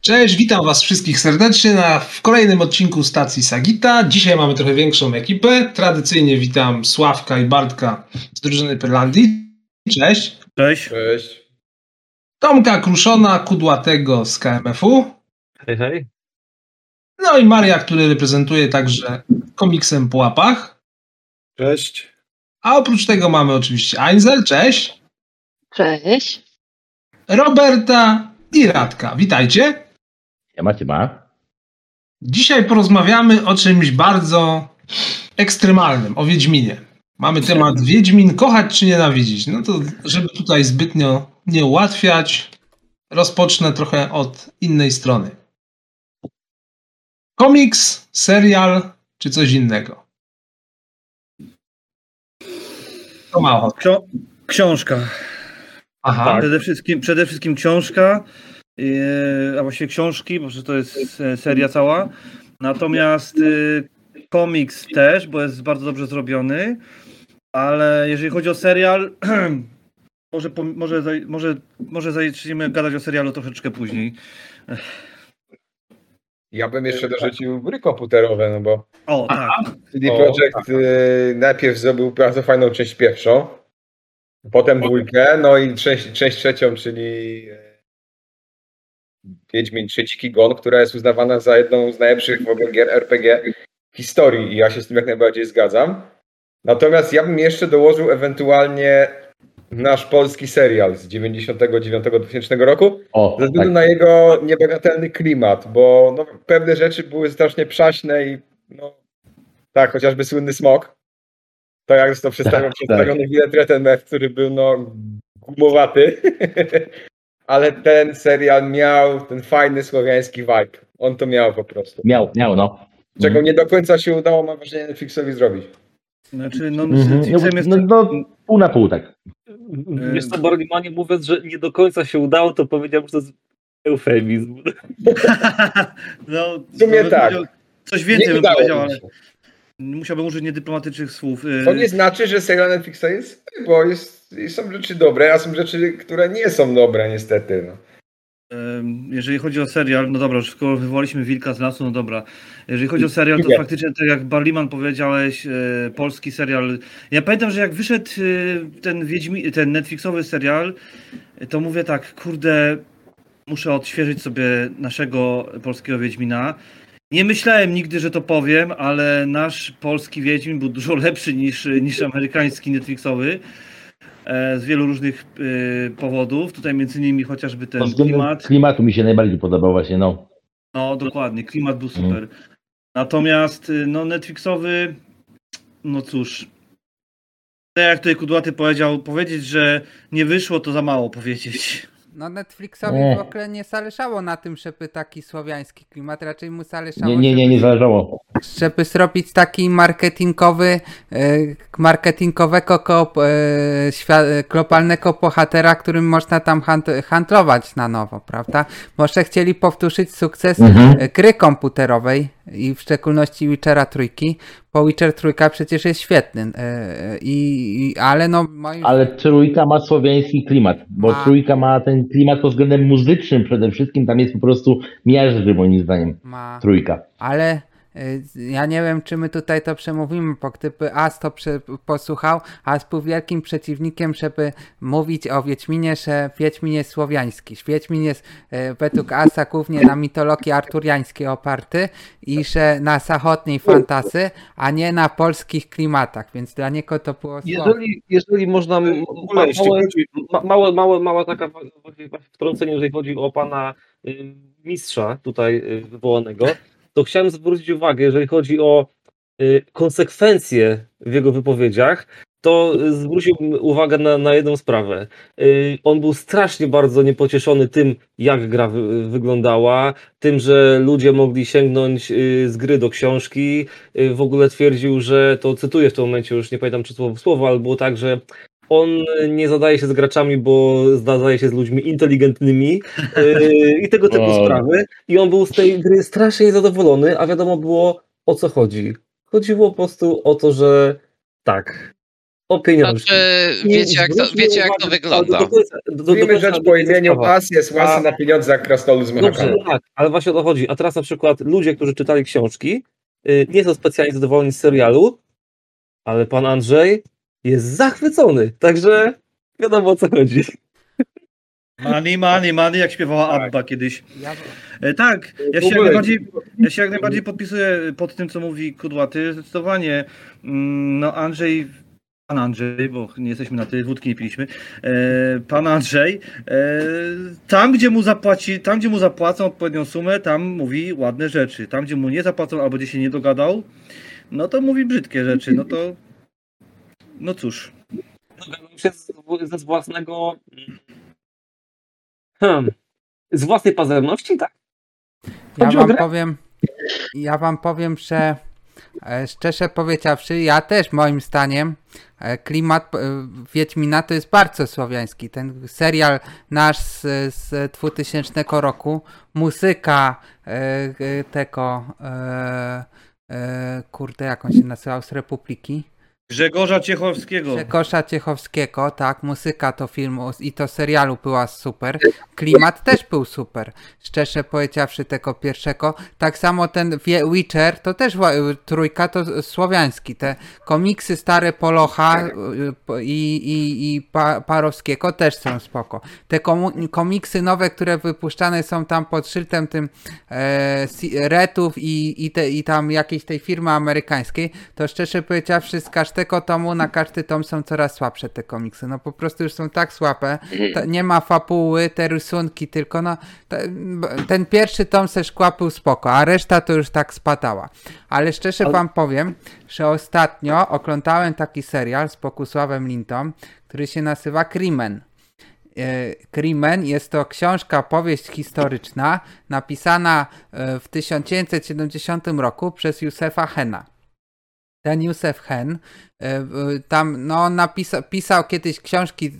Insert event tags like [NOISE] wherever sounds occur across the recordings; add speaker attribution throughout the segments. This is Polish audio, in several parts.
Speaker 1: Cześć, witam Was wszystkich serdecznie na, w kolejnym odcinku stacji Sagita. Dzisiaj mamy trochę większą ekipę. Tradycyjnie witam Sławka i Bartka z drużyny Perlandii. Cześć.
Speaker 2: Cześć.
Speaker 3: Cześć.
Speaker 1: Tomka Kruszona, Kudłatego z KMF-u.
Speaker 2: Hej, hej.
Speaker 1: No i Maria, który reprezentuje także komiksem po łapach.
Speaker 3: Cześć.
Speaker 1: A oprócz tego mamy oczywiście Einzel, cześć.
Speaker 4: Cześć.
Speaker 1: Roberta i Radka. Witajcie.
Speaker 5: Siema, siema.
Speaker 1: Dzisiaj porozmawiamy o czymś bardzo ekstremalnym, o Wiedźminie. Mamy temat Wiedźmin, kochać czy nienawidzić. No to, żeby tutaj zbytnio nie ułatwiać, rozpocznę trochę od innej strony. Komiks, serial czy coś innego? To mało.
Speaker 2: Książka.
Speaker 1: Aha,
Speaker 2: Przede, wszystkim, przede wszystkim książka, a właściwie książki, bo że to jest e, seria cała. Natomiast yy, komiks też, bo jest bardzo dobrze zrobiony. Ale jeżeli chodzi o serial, [CLEARS THROAT] może, może, może, może zaczniemy gadać o serialu troszeczkę później.
Speaker 3: Ja bym jeszcze dorzucił gry komputerowe, no bo
Speaker 2: O, tak.
Speaker 3: CD Projekt y, najpierw zrobił bardzo fajną część pierwszą, potem dwójkę, no i część, część trzecią, czyli Wiedźmin Trzeci Gon, która jest uznawana za jedną z najlepszych w ogóle gier RPG w historii i ja się z tym jak najbardziej zgadzam. Natomiast ja bym jeszcze dołożył ewentualnie nasz polski serial z 99-2000 roku,
Speaker 5: O,
Speaker 3: Ze względu
Speaker 5: tak.
Speaker 3: na jego niebagatelny klimat, bo no, pewne rzeczy były strasznie przaśne i no, tak, chociażby słynny smok. To jak został [LAUGHS] przedstawiony,
Speaker 5: Tak,
Speaker 3: przedstawiony Willet Rettenmeth, który był no gumowaty, [LAUGHS] ale ten serial miał ten fajny słowiański vibe. On to miał po prostu.
Speaker 5: Miał, miał, no.
Speaker 3: Czego nie do końca się udało, mam wrażenie, Netflixowi zrobić.
Speaker 2: Znaczy, no,
Speaker 5: No,
Speaker 2: Netflixem jest...
Speaker 5: no, no, pół na pół, tak.
Speaker 6: Wiesz co, Borlimanie mówiąc, że nie do końca się udało, to powiedział, że to jest eufemizm. [LAUGHS]
Speaker 2: no,
Speaker 3: W sumie tak.
Speaker 2: Coś więcej
Speaker 3: Nie
Speaker 2: bym
Speaker 3: udało
Speaker 2: powiedział, ale
Speaker 3: się.
Speaker 2: Musiałbym użyć niedyplomatycznych słów. Y,
Speaker 3: To nie znaczy, że serial Netflixa jest, bo jest, są rzeczy dobre, a są rzeczy, które nie są dobre niestety. No.
Speaker 2: Jeżeli chodzi o serial, no dobra, już skoro wywołaliśmy wilka z lasu, no dobra. Jeżeli chodzi o serial, to
Speaker 3: Nie.
Speaker 2: faktycznie, tak jak Barliman powiedziałeś, e, polski serial. Ja pamiętam, że jak wyszedł e, ten Wiedźmi, ten Netflixowy serial, to mówię tak, kurde, muszę odświeżyć sobie naszego polskiego Wiedźmina. Nie myślałem nigdy, że to powiem, ale nasz polski Wiedźmin był dużo lepszy niż, niż amerykański Netflixowy. e, Z wielu różnych e, powodów. Tutaj między innymi chociażby ten klimat.
Speaker 5: klimatu mi się najbardziej podobał właśnie, no.
Speaker 2: No, dokładnie, klimat był super. Natomiast y, no, Netflixowy, no cóż. Tak jak tutaj Kudłaty powiedział, powiedzieć, że nie wyszło, to za mało powiedzieć.
Speaker 4: No Netflixowi
Speaker 5: Nie.
Speaker 4: w ogóle nie zależało na tym, żeby taki słowiański klimat, raczej mu zależało,
Speaker 5: Nie, nie, nie, nie zależało.
Speaker 4: Żeby zrobić taki marketingowy, e, marketingowego koop, e, globalnego bohatera, którym można tam hand- handlować na nowo, prawda? Może chcieli powtórzyć sukces
Speaker 5: Mhm.
Speaker 4: e, gry komputerowej i w szczególności Witchera trójki, bo Witcher trójka przecież jest świetny, i, i, ale no moim
Speaker 5: Ale trójka ma słowiański klimat, bo
Speaker 4: Ma.
Speaker 5: trójka ma ten klimat pod względem muzycznym przede wszystkim, tam jest po prostu miażdży moim zdaniem,
Speaker 4: ma...
Speaker 5: trójka.
Speaker 4: Ale ja nie wiem, czy my tutaj to przemówimy, bo gdyby As to posłuchał, As był wielkim przeciwnikiem, żeby mówić o Wiedźminie, że Wiedźmin jest słowiański. Wiedźmin jest y, według Asa głównie na mitologii arturiańskiej oparty i że na zachodniej fantasy, a nie na polskich klimatach, więc dla niego to było.
Speaker 6: Jeżeli, jeżeli można, m-
Speaker 3: W ogóle,
Speaker 6: ma,
Speaker 3: jeśli
Speaker 6: małe, małe, małe, mała taka wtrącenie, jeżeli chodzi o pana y, mistrza tutaj y, wywołanego, to chciałem zwrócić uwagę, jeżeli chodzi o y, konsekwencje w jego wypowiedziach, to y, zwróciłbym uwagę na, na jedną sprawę. Y, On był strasznie bardzo niepocieszony tym, jak gra wy, wyglądała, tym, że ludzie mogli sięgnąć z gry do książki. W ogóle twierdził, że to cytuję w tym momencie, już nie pamiętam czy słowo w słowo, ale było tak, że on nie zadaje się z graczami, bo zadaje się z ludźmi inteligentnymi y, i tego typu
Speaker 5: O.
Speaker 6: sprawy. I on był z tej gry strasznie niezadowolony, a wiadomo było o co chodzi. Chodziło po prostu o to, że tak, o pieniądze.
Speaker 7: Znaczy, wiecie jak to, wiecie jak to wygląda.
Speaker 3: Mówimy rzecz po imieniu, As jest łasy na pieniądze jak krasnolud z
Speaker 6: Dobrze, tak, ale właśnie o to chodzi. A teraz na przykład ludzie, którzy czytali książki, y, nie są specjalnie zadowoleni z serialu, ale pan Andrzej jest zachwycony. Także wiadomo o co chodzi.
Speaker 2: Money, money, money, jak śpiewała Abba kiedyś. E, tak, ja się, jak najbardziej, ja się jak najbardziej podpisuję pod tym, co mówi Kudłaty. Zdecydowanie, mm, no Andrzej, pan Andrzej, bo nie jesteśmy na tyle, wódki nie piliśmy, e, pan Andrzej, e, tam gdzie mu zapłaci, tam gdzie mu zapłacą odpowiednią sumę, tam mówi ładne rzeczy. Tam gdzie mu nie zapłacą albo gdzie się nie dogadał, no to mówi brzydkie rzeczy, no to, no cóż.
Speaker 6: Dogadał się z, ze z własnego. Hmm, z własnej pazerności, tak?
Speaker 4: ja
Speaker 6: Chodzi
Speaker 4: wam powiem, ja wam powiem, że e, szczerze powiedziawszy, ja też moim zdaniem e, klimat e, Wiedźmina to jest bardzo słowiański. Ten serial nasz z, z 2000 roku, muzyka tego, kurde, jak on się nazywał, z Republiki.
Speaker 2: Grzegorza Ciechowskiego.
Speaker 4: Grzegorza Ciechowskiego, tak, muzyka to filmu i to serialu była super. Klimat też był super. Szczerze powiedziawszy tego pierwszego. Tak samo ten Witcher to też wa- trójka to słowiański. Te komiksy stare Polocha y, y, i, i, i pa, Parowskiego też są spoko. Te komiksy nowe, które wypuszczane są tam pod szyldem tym e, Retów i, i, te, i tam jakiejś tej firmy amerykańskiej, to szczerze powiedziawszy z każdego tomu na każdy tom są coraz słabsze te komiksy. No po prostu już są tak słabe. To, nie ma fabuły, te rysunki tylko, no te, ten pierwszy tom se szkła był spoko, a reszta to już tak spadała. Ale szczerze wam powiem, że ostatnio oglądałem taki serial z Pokusławem Lintą, który się nazywa Crimen. E, Crimen jest to książka, powieść historyczna napisana e, w 1970 roku przez Józefa Hena. Ten Józef Hen, e, tam, no on napisa, pisał kiedyś książki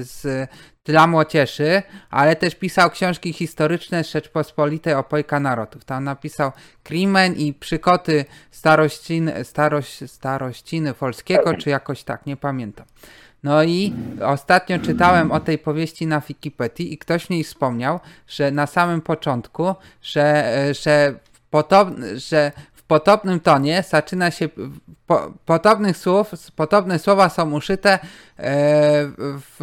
Speaker 4: z, dla młodzieży, ale też pisał książki historyczne Rzeczpospolitej Opojka Narodów. Tam napisał Krimen i Przykoty starościny, starość, starościny Polskiego, czy jakoś tak, nie pamiętam. No i ostatnio czytałem o tej powieści na Wikipedii i ktoś niej wspomniał, że na samym początku, że, e, że, podob- że w podobnym tonie zaczyna się, po, podobnych słów, podobne słowa są uszyte, e, w,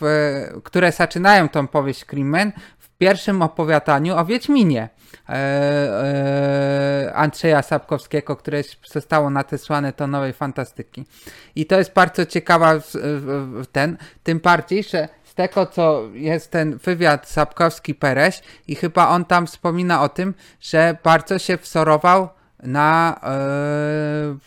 Speaker 4: w, które zaczynają tą powieść Krimen w pierwszym opowiadaniu o Wiedźminie. E, e, Andrzeja Sapkowskiego, które zostało natesłane do nowej fantastyki. I to jest bardzo ciekawa ten, tym bardziej, że z tego co jest ten wywiad Sapkowski-Pereś i chyba on tam wspomina o tym, że bardzo się wzorował na e,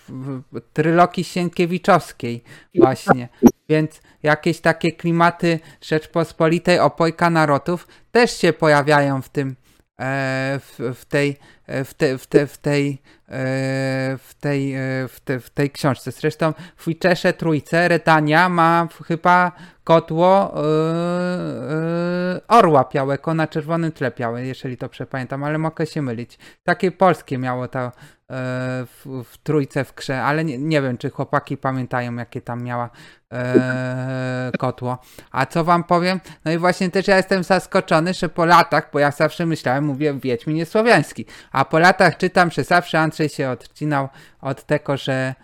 Speaker 4: w- w- trylogii Sienkiewiczowskiej właśnie. Więc jakieś takie klimaty Rzeczpospolitej, opojka narodów też się pojawiają w tym e, w, w tej e, w, te, w, te, w tej e, w tej e, w, te, w tej książce. Zresztą w Witcherze Trójce Redania ma chyba kotło e, e, orła białego na czerwonym tle białe, jeżeli to przepamiętam, ale mogę się mylić. Takie polskie miało to e, w, w Trójce w grze, ale nie, nie wiem, czy chłopaki pamiętają, jakie tam miała e, kotło. A co wam powiem? No i właśnie też ja jestem zaskoczony, że po latach, bo ja zawsze myślałem, mówię Wiedźmin jest słowiański, a po latach czytam, że zawsze Andrzej się odcinał od tego, że e,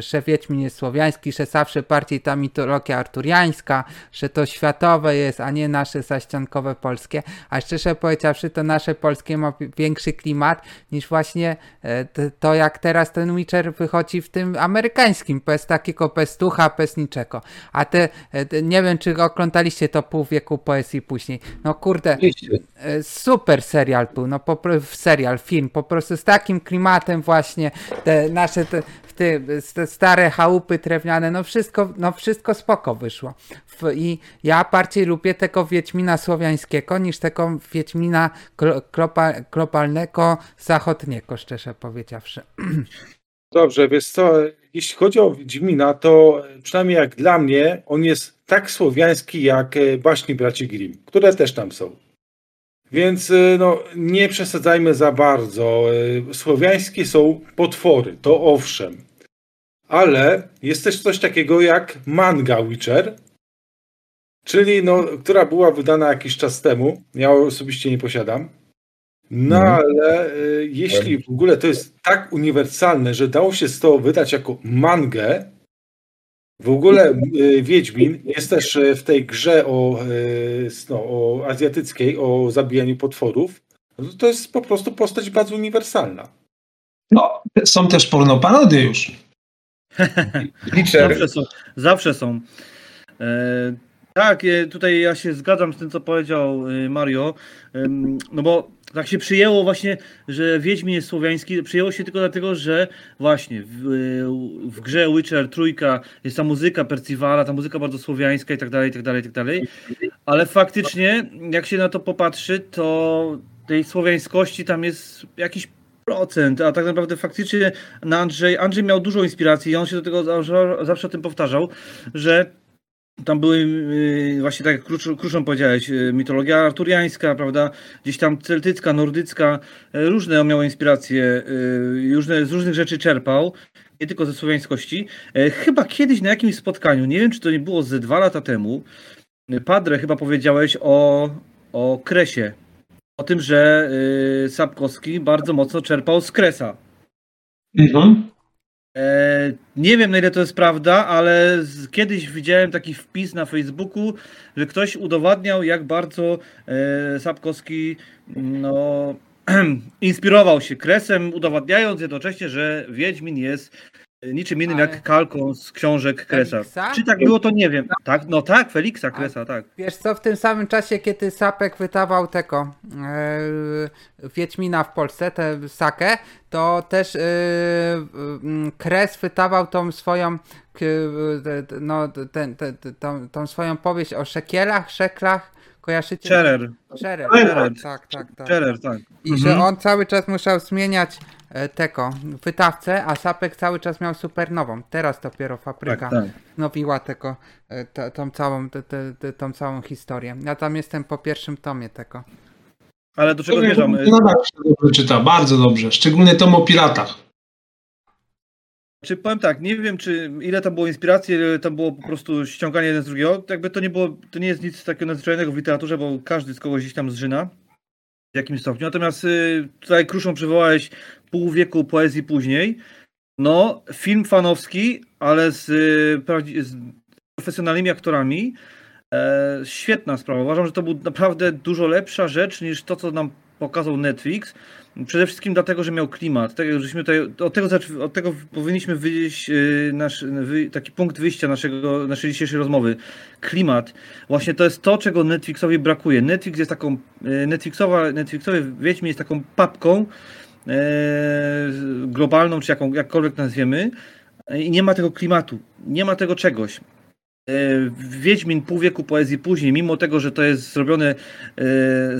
Speaker 4: że Wiedźmin jest słowiański, że zawsze bardziej ta mitologia arturiańska, że to światowe jest, a nie nasze zaściankowe polskie, a szczerze powiedziawszy, to nasze polskie ma wi- większy klimat niż właśnie e, to, jak teraz ten Witcher wychodzi w tym amerykańskim, bez takiego pestucha, bez niczego. A te, e, nie wiem, czy oglądaliście to pół wieku poezji później. No kurde. E, super serial był, no po serial, film, po prostu z takim klimatem właśnie, te nasze te, stare chałupy drewniane, no wszystko, no wszystko spoko wyszło. I ja bardziej lubię tego Wiedźmina słowiańskiego niż tego Wiedźmina glo, globa, globalnego, zachodniego, szczerze powiedziawszy.
Speaker 8: Dobrze, wiesz co, jeśli chodzi o Wiedźmina, to przynajmniej jak dla mnie, on jest tak słowiański jak e, baśni braci Grimm, które też tam są. Więc e, no, nie przesadzajmy za bardzo. E, Słowiańskie są potwory, to owszem. Ale jest też coś takiego jak manga Witcher, czyli no, która była wydana jakiś czas temu. Ja osobiście nie posiadam. No
Speaker 5: Mhm.
Speaker 8: ale y, jeśli w ogóle to jest tak uniwersalne, że dało się z to wydać jako mangę, w ogóle y, Wiedźmin jest też y, w tej grze o, y, no, o azjatyckiej, o zabijaniu potworów. No to- jest po prostu postać bardzo uniwersalna.
Speaker 1: No, są też pornoparodie już.
Speaker 3: Witcher,
Speaker 2: Zawsze są. Zawsze są. E, tak, e, tutaj ja się zgadzam z tym, co powiedział e, Mario. No bo tak się przyjęło właśnie, że Wiedźmin jest słowiański. Przyjęło się tylko dlatego, że właśnie w, e, w grze Witcher trójka jest ta muzyka Percivala, ta muzyka bardzo słowiańska i tak dalej, i tak dalej, i tak dalej. Ale faktycznie, jak się na to popatrzy, to tej słowiańskości tam jest jakiś procent, a tak naprawdę faktycznie na Andrzej, Andrzej miał dużo inspiracji i on się do tego zawsze, zawsze o tym powtarzał, że tam były yy, właśnie tak jak Krusz- Kruszon powiedziałeś, yy, mitologia arturiańska, prawda, gdzieś tam celtycka, nordycka, yy, różne on miał inspiracje, różne, z różnych rzeczy czerpał, nie tylko ze słowiańskości. Chyba kiedyś na jakimś spotkaniu, nie wiem czy to nie było ze dwa lata temu, Padre chyba powiedziałeś o, o Kresie, o tym, że yy, Sapkowski bardzo mocno czerpał z Kresa.
Speaker 1: Mhm.
Speaker 2: E, nie wiem na ile to jest prawda, ale z, kiedyś widziałem taki wpis na Facebooku, że ktoś udowadniał, jak bardzo e, Sapkowski no, [CLEARS THROAT] inspirował się kresem, udowadniając jednocześnie, że Wiedźmin jest niczym innym
Speaker 4: Ale-
Speaker 2: jak kalką z książek Kresa.
Speaker 4: Feliksa?
Speaker 2: Czy tak było, to nie wiem. Tak, no tak, Feliksa Kresa, tak.
Speaker 4: Wiesz co, w tym samym czasie, kiedy Sapek wydawał tego e, Wiedźmina w Polsce, tę sakę, to też e, mm, Kres wydawał tą swoją t- no, ten, ten, ten, tą, tą swoją powieść o szekielach, szeklach, kojarzycie?
Speaker 2: Scherer,
Speaker 4: Scherer,
Speaker 2: Scherer.
Speaker 4: tak, tak, tak.
Speaker 2: Scherer, tak.
Speaker 4: I że on cały czas musiał zmieniać e, tego wydawcę, a Sapek cały czas miał supernową. Teraz dopiero fabryka
Speaker 2: Tak, tak.
Speaker 4: wznowiła tego, e, te, tą, całą, te, te, tą całą historię. Ja tam jestem po pierwszym tomie tego.
Speaker 2: Ale do czego zmierzam?
Speaker 1: No tak, się dobrze czyta, bardzo dobrze. Szczególnie tom o piratach.
Speaker 2: Czy powiem tak, nie wiem, czy ile tam było inspiracji, ile tam było po prostu ściąganie jeden z drugiego. Jakby to nie było, to nie jest nic takiego nadzwyczajnego w literaturze, bo każdy z kogoś gdzieś tam zżyna w jakimś stopniu. Natomiast y, tutaj Kruszą przywołałeś pół wieku poezji później. No, film fanowski, ale z, y, z profesjonalnymi aktorami. E, świetna sprawa. Uważam, że to był naprawdę dużo lepsza rzecz niż to, co nam pokazał Netflix. Przede wszystkim dlatego, że miał klimat. Tego, żeśmy tutaj, od, tego, od tego powinniśmy wyjść y, nasz, wy, taki punkt wyjścia naszego, naszej dzisiejszej rozmowy. Klimat. Właśnie to jest to, czego Netflixowi brakuje. Netflix jest taką, y, Netflixowa, Netflixowy Wiedźmin jest taką papką e, globalną, czy jaką, jakkolwiek nazwiemy i nie ma tego klimatu, nie ma tego czegoś. E, Wiedźmin pół wieku poezji później, mimo tego, że to jest zrobione e,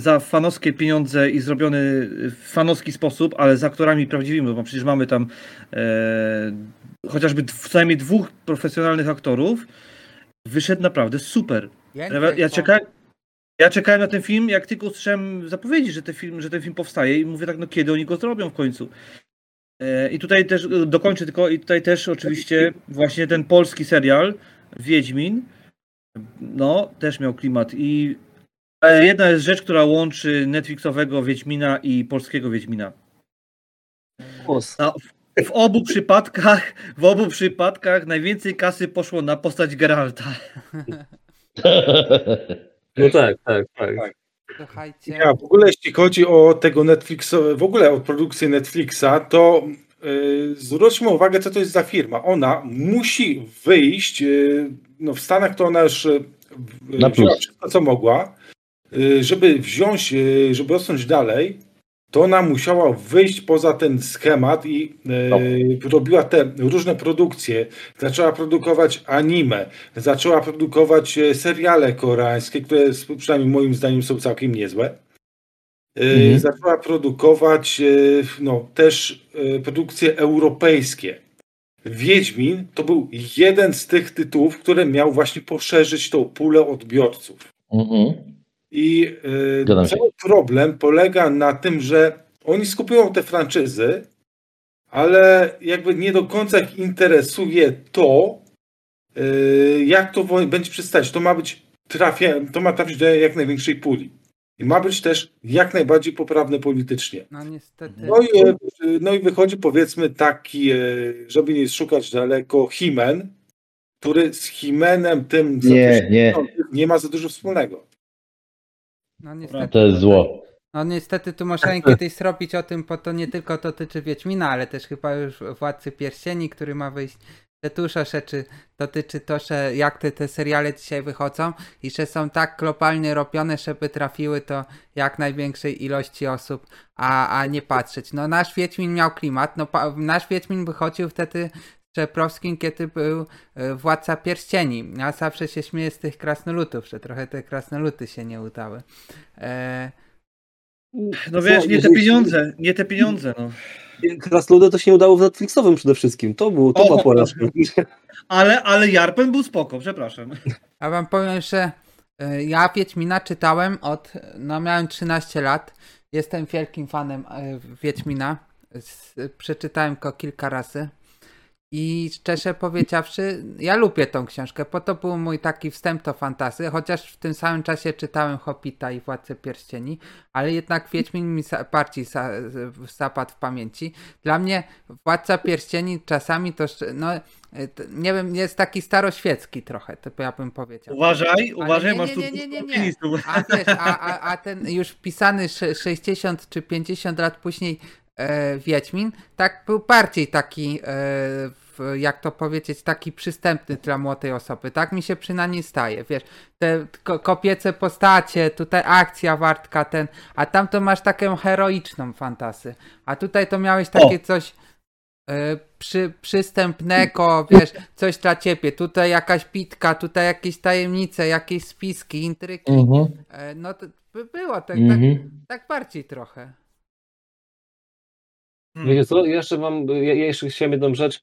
Speaker 2: za fanowskie pieniądze i zrobiony w fanowski sposób, ale z aktorami prawdziwymi, bo przecież mamy tam e, chociażby co najmniej dwóch profesjonalnych aktorów, wyszedł naprawdę super. Ja, czekałem, ja czekałem na ten film, jak tylko usłyszałem zapowiedzi, że ten film, że ten film powstaje i mówię tak, no kiedy oni go zrobią w końcu. I tutaj też dokończę tylko, i tutaj też oczywiście właśnie ten polski serial Wiedźmin, no też miał klimat i e, jedna jest rzecz, która łączy Netflixowego Wiedźmina i polskiego Wiedźmina. W, w obu przypadkach, w obu przypadkach najwięcej kasy poszło na postać Geralta. [LAUGHS]
Speaker 6: No tak, tak, tak.
Speaker 4: Słuchajcie,
Speaker 8: Ja, w ogóle jeśli chodzi o tego Netflixa, w ogóle o produkcję Netflixa, to zwróćmy uwagę, co to jest za firma. Ona musi wyjść, yy, no w Stanach to ona już yy,
Speaker 5: Na
Speaker 8: wzięła wszystko, co mogła, żeby wziąć, żeby rosnąć dalej, to ona musiała wyjść poza ten schemat i yy, robiła te różne produkcje. Zaczęła produkować anime, zaczęła produkować e, seriale koreańskie, które przynajmniej moim zdaniem są całkiem niezłe. Yy,
Speaker 5: Mhm.
Speaker 8: Zaczęła produkować yy, no, też yy, produkcje europejskie. Wiedźmin to był jeden z tych tytułów, który miał właśnie poszerzyć tą pulę odbiorców.
Speaker 5: Mhm.
Speaker 8: I
Speaker 5: się.
Speaker 8: cały problem polega na tym, że oni skupują te franczyzy, ale jakby nie do końca ich interesuje to, jak to będzie przedstawiać. To ma być trafia, to ma trafić do jak największej puli. I ma być też jak najbardziej poprawne politycznie.
Speaker 4: No niestety.
Speaker 8: No i, e, no i wychodzi powiedzmy taki, e, żeby nie szukać daleko, Himen, który z Himenem tym
Speaker 5: Nie, nie.
Speaker 8: 80. nie ma za dużo wspólnego.
Speaker 4: No niestety.
Speaker 5: To jest zło.
Speaker 4: No niestety tu można [LAUGHS] kiedyś zrobić o tym, bo to nie tylko dotyczy Wiedźmina, ale też chyba już Władcy Pierścieni, który ma wyjść. Te dużo rzeczy dotyczy to, że jak te, te seriale dzisiaj wychodzą i że są tak globalnie robione, żeby trafiły to jak największej ilości osób, a, a nie patrzeć. No nasz Wiedźmin miał klimat, no pa, nasz Wiedźmin wychodził wtedy z Czeprowskim, kiedy był e, Władca Pierścieni. Ja zawsze się śmieję z tych krasnolutów, że trochę te krasnoluty się nie udały. E,
Speaker 2: No wiesz, nie te pieniądze, nie te pieniądze, no.
Speaker 6: Krasnoludy to się nie udało w Netflixowym przede wszystkim. To, był, to
Speaker 2: O,
Speaker 6: była porażka. [LAUGHS]
Speaker 2: Ale, ale Jarpen był spoko, przepraszam.
Speaker 4: Ja wam powiem, że y, ja Wiedźmina czytałem od, no miałem 13 lat. Jestem wielkim fanem y, Wiedźmina. Przeczytałem go kilka razy. I szczerze powiedziawszy, ja lubię tą książkę, bo to był mój taki wstęp do fantasy, chociaż w tym samym czasie czytałem Hobbita i Władcę Pierścieni, ale jednak Wiedźmin mi bardziej za, zapadł w pamięci. Dla mnie Władca Pierścieni czasami to, no, to nie wiem, jest taki staroświecki trochę, to ja bym powiedział.
Speaker 2: Uważaj,
Speaker 4: Ale
Speaker 2: uważaj,
Speaker 4: nie,
Speaker 2: masz
Speaker 4: nie,
Speaker 2: tu
Speaker 4: nie, nie, nie. A wiesz, a, a, a ten już wpisany sze- 60 czy 50 lat później e, Wiedźmin, tak był bardziej taki, e, jak to powiedzieć, taki przystępny dla młodej osoby. Tak mi się przynajmniej staje, wiesz, te ko- kopiece postacie, tutaj akcja wartka ten, a tam to masz taką heroiczną fantasy, a tutaj to miałeś takie coś e, przy, przystępnego, wiesz, coś dla ciebie, tutaj jakaś bitka, tutaj jakieś tajemnice, jakieś spiski, intrygi,
Speaker 5: Mhm.
Speaker 4: E, No to by było tak, tak,
Speaker 5: Mhm.
Speaker 4: tak bardziej trochę.
Speaker 6: Wiecie co, jeszcze mam, ja, ja jeszcze chciałem jedną rzecz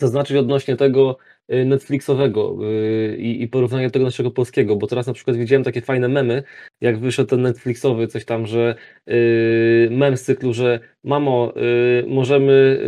Speaker 6: zaznaczyć odnośnie tego y, Netflixowego y, i, porównania tego naszego polskiego, bo teraz na przykład widziałem takie fajne memy, jak wyszedł ten Netflixowy, coś tam, że y, mem z cyklu, że mamo, możemy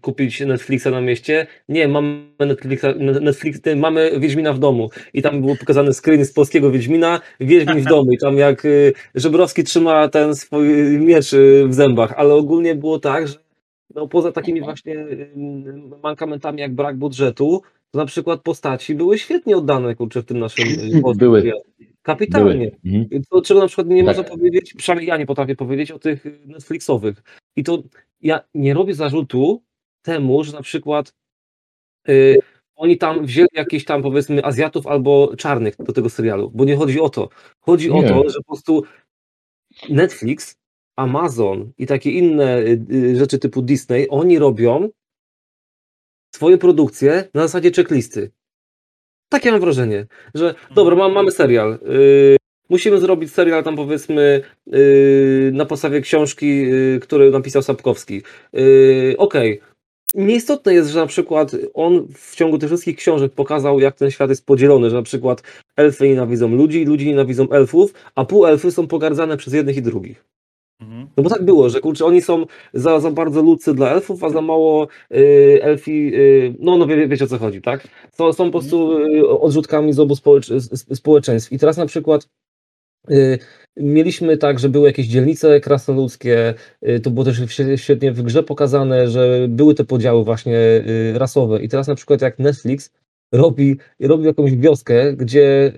Speaker 6: kupić Netflixa na mieście? Nie, mamy Netflixa, Netflix, mamy Wiedźmina w domu. I tam był pokazany screen z polskiego Wiedźmina, Wiedźmin w domu. I tam jak Żebrowski trzyma ten swój miecz w zębach, ale ogólnie było tak, że no poza takimi właśnie ym, mankamentami jak brak budżetu, to na przykład postaci były świetnie oddane kurczę w tym naszym y, [LAUGHS]
Speaker 5: Były.
Speaker 6: Kapitalnie.
Speaker 5: Były. Mhm.
Speaker 6: To, czego na przykład nie
Speaker 5: Tak.
Speaker 6: można powiedzieć, przynajmniej ja nie potrafię powiedzieć o tych y, Netflixowych. I to ja nie robię zarzutu temu, że na przykład y, oni tam wzięli jakieś tam powiedzmy Azjatów albo czarnych do tego serialu, bo nie chodzi o to. Chodzi o
Speaker 5: Nie.
Speaker 6: to, że po prostu Netflix, Amazon i takie inne y, y, rzeczy typu Disney, oni robią swoje produkcje na zasadzie checklisty. Takie mam wrażenie, że dobra, mam, mamy serial. y, musimy zrobić serial tam powiedzmy y, na podstawie książki, y, który napisał Sapkowski. Y, Okej. Nieistotne jest, że na przykład on w ciągu tych wszystkich książek pokazał, jak ten świat jest podzielony, że na przykład elfy nienawidzą ludzi, ludzie nienawidzą elfów, a półelfy są pogardzane przez jednych i drugich. No bo tak było, że kurczę, oni są za, za bardzo ludcy dla elfów, a za mało y, elfi, y, no, no wie, wiecie o co chodzi, tak? To są po prostu y, odrzutkami z obu społecz- społeczeństw. I teraz na przykład y, mieliśmy tak, że były jakieś dzielnice krasnoludzkie, y, to było też świe- świetnie w grze pokazane, że były te podziały właśnie rasowe. I teraz na przykład jak Netflix robi, robi jakąś wioskę, gdzie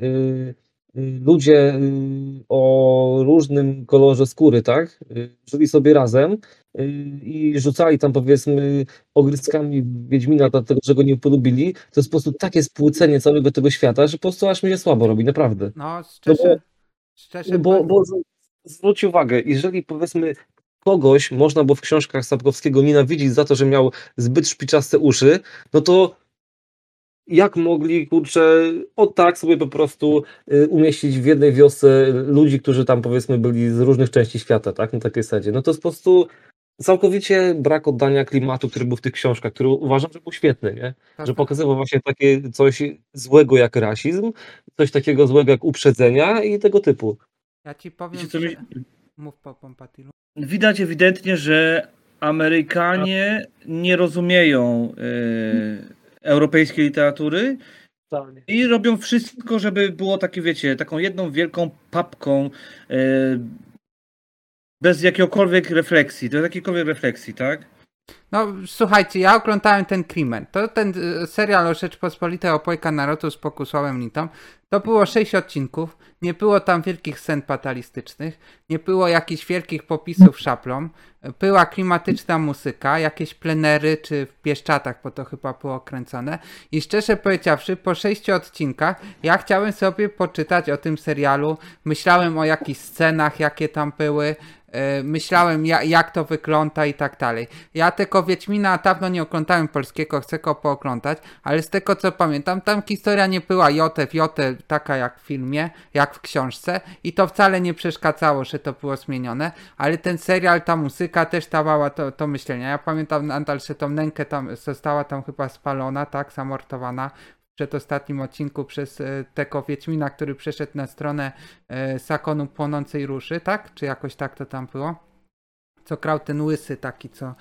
Speaker 6: ludzie y, o różnym kolorze skóry, tak, y, żyli sobie razem y, i rzucali tam powiedzmy ogryskami Wiedźmina dlatego, że go nie polubili, to jest po prostu takie spłycenie całego tego świata, że po prostu aż mi się słabo robi, naprawdę.
Speaker 4: No, szczerze, szczerze
Speaker 6: No bo, bo z- zwróć uwagę, jeżeli powiedzmy kogoś można było w książkach Sapkowskiego nienawidzić za to, że miał zbyt szpiczaste uszy, no to jak mogli, kurczę, o tak sobie po prostu y, umieścić w jednej wiosce ludzi, którzy tam powiedzmy byli z różnych części świata, tak, na takiej zasadzie. No to jest po prostu całkowicie brak oddania klimatu, który był w tych książkach, który uważam, że był świetny, nie?
Speaker 4: Tak,
Speaker 6: Że pokazywał właśnie takie coś złego jak rasizm, coś takiego złego jak uprzedzenia i tego typu.
Speaker 4: ja ci powiem,
Speaker 2: Wiecie, co
Speaker 4: że...
Speaker 2: mi-
Speaker 4: Mów po Pompatilu.
Speaker 2: Widać ewidentnie, że Amerykanie nie rozumieją e, europejskiej literatury i robią wszystko, żeby było takie, wiecie, taką jedną wielką papką e, bez jakiegokolwiek refleksji, bez jakiejkolwiek refleksji, tak?
Speaker 4: No słuchajcie, ja oglądałem ten Krimen. To ten y, serial o Rzeczpospolitej Opojka Narodu z Pokusławem Litą. To było sześć odcinków. Nie było tam wielkich scen fatalistycznych. Nie było jakichś wielkich popisów szablą. Była klimatyczna muzyka, jakieś plenery czy w Pieszczatach, bo to chyba było kręcone. I szczerze powiedziawszy, po sześciu odcinkach ja chciałem sobie poczytać o tym serialu. Myślałem o jakichś scenach, jakie tam były. E, myślałem ja, jak to wygląda i tak dalej. Ja tego Wiedźmina dawno nie oglądałem polskiego, chcę go pooglądać, ale z tego co pamiętam, tam historia nie była jote w taka jak w filmie, jak w książce i to wcale nie przeszkadzało, że to było zmienione, ale ten serial, ta muzyka też dawała to, to myślenia. Ja pamiętam nadal, że tą nękę tam została tam chyba spalona, tak, zamortowana przedostatnim odcinku przez e, tego Wiedźmina, który przeszedł na stronę e, Sakonu Płonącej Ruszy, tak? Czy jakoś tak to tam było? Co krał ten łysy taki, co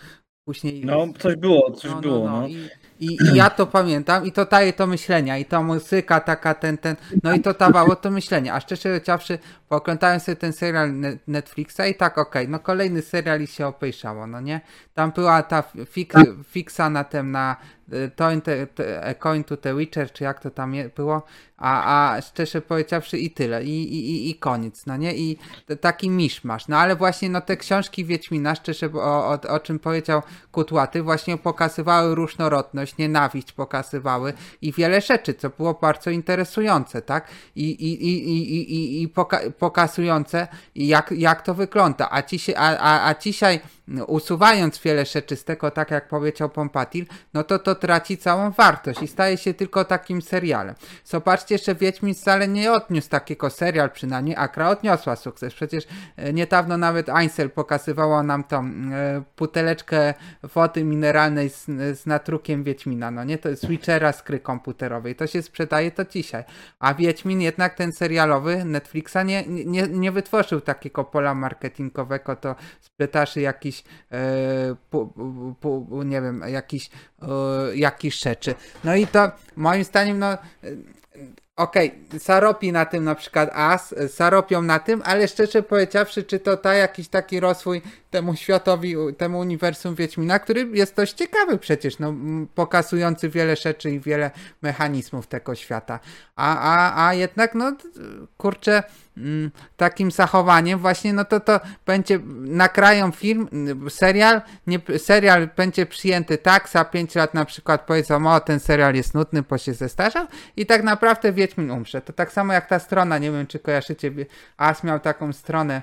Speaker 4: później...
Speaker 2: No, coś było, coś
Speaker 4: No,
Speaker 2: było,
Speaker 4: no,
Speaker 2: no.
Speaker 4: no. I, i, I ja to pamiętam i to daje to myślenia i ta muzyka taka, ten, ten, no i to dawało to myślenie, a szczerze powiedziawszy, pooglądałem sobie ten serial Ne- Netflixa i tak okej, no kolejny serial i się opejszało, no nie? Tam była ta fik, fiksa na tym, na y, Coin, te, te, A Coin to the Witcher, czy jak to tam je, było, a, a szczerze powiedziawszy i tyle, i, i, i, i koniec, no nie? I t- taki miszmasz, no ale właśnie no te książki Wiedźmina, szczerze o, o, o czym powiedział Kutłaty, właśnie pokazywały różnorodność, nienawiść pokazywały i wiele rzeczy, co było bardzo interesujące, tak? I, i, i, i, i, i, poka- pokazujące, jak, jak to wygląda. A, dzisiaj, a, a, a dzisiaj, usuwając wiele rzeczy z tego, tak jak powiedział Pompatil, no to to traci całą wartość i staje się tylko takim serialem. Zobaczcie, że Wiedźmin wcale nie odniósł takiego serial przynajmniej, Akra odniosła sukces. Przecież e, niedawno nawet Einsel pokazywała nam tą e, buteleczkę wody mineralnej z, z natrukiem Wiedźmina, no nie? To jest Witchera z gry komputerowej. To się sprzedaje to dzisiaj. A Wiedźmin jednak ten serialowy Netflixa nie, nie, nie wytworzył takiego pola marketingowego, to sprzedaży jakiś e, pu, pu, nie wiem, jakiś e, jakiś rzeczy. No i to moim zdaniem, no e, Okej, zarobi na tym na przykład As, zarobią na tym, ale szczerze powiedziawszy, czy to da jakiś taki rozwój temu światowi, temu uniwersum Wiedźmina, który jest dość ciekawy przecież, no, pokazujący wiele rzeczy i wiele mechanizmów tego świata. A, a, a jednak, no, kurczę, takim zachowaniem właśnie, no to to będzie, nakrają film, serial, nie, serial będzie przyjęty tak, za 5 lat na przykład powiedzą, o ten serial jest nudny, bo się zestarzał i tak naprawdę Wiedźmin umrze. To tak samo jak ta strona, nie wiem czy kojarzycie, As miał taką stronę,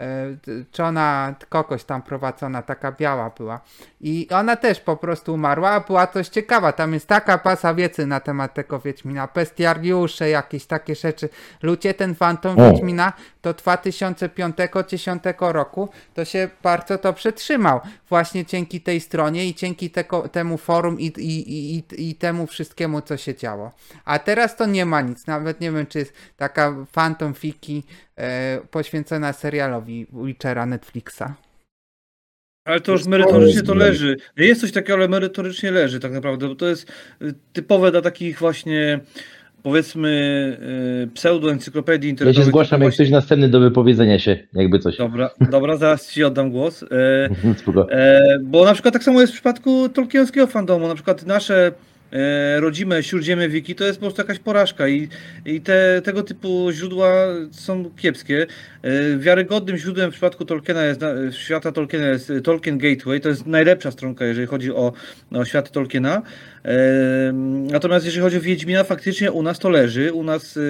Speaker 4: e, czy ona kogoś tam prowadzona, taka biała była. I ona też po prostu umarła, a była coś ciekawa. Tam jest taka pasa wiedzy na temat tego Wiedźmina. Bestiariusze, jakieś takie rzeczy. Ludzie, ten fantom
Speaker 5: O.
Speaker 4: Wiedźmina do 2005-2010 roku to się bardzo to przetrzymał. Właśnie dzięki tej stronie i dzięki temu forum i, i, i, i, temu wszystkiemu, co się działo. A teraz to nie ma nic. Nawet nie wiem, czy jest taka Phantom Fiki e, poświęcona serialowi Witchera Netflixa.
Speaker 2: Ale to już merytorycznie to leży. Jest coś takiego, ale merytorycznie leży tak naprawdę, bo to jest y, typowe dla takich właśnie powiedzmy y, pseudo-encyklopedii
Speaker 5: Ja
Speaker 2: internetowych.
Speaker 5: się zgłaszam, jak ktoś następny do wypowiedzenia się, jakby coś.
Speaker 2: Dobra, dobra, zaraz ci oddam głos. E. [LAUGHS] E, bo na przykład tak samo jest w przypadku tolkienowskiego fandomu. Na przykład nasze e, rodzime śródziemie wiki to jest po prostu jakaś porażka i, i te, tego typu źródła są kiepskie. E, wiarygodnym źródłem w przypadku Tolkiena jest, świata Tolkiena jest e, Tolkien Gateway. To jest najlepsza stronka, jeżeli chodzi o, o świat Tolkiena. E, natomiast jeżeli chodzi o Wiedźmina, faktycznie u nas to leży. U nas e,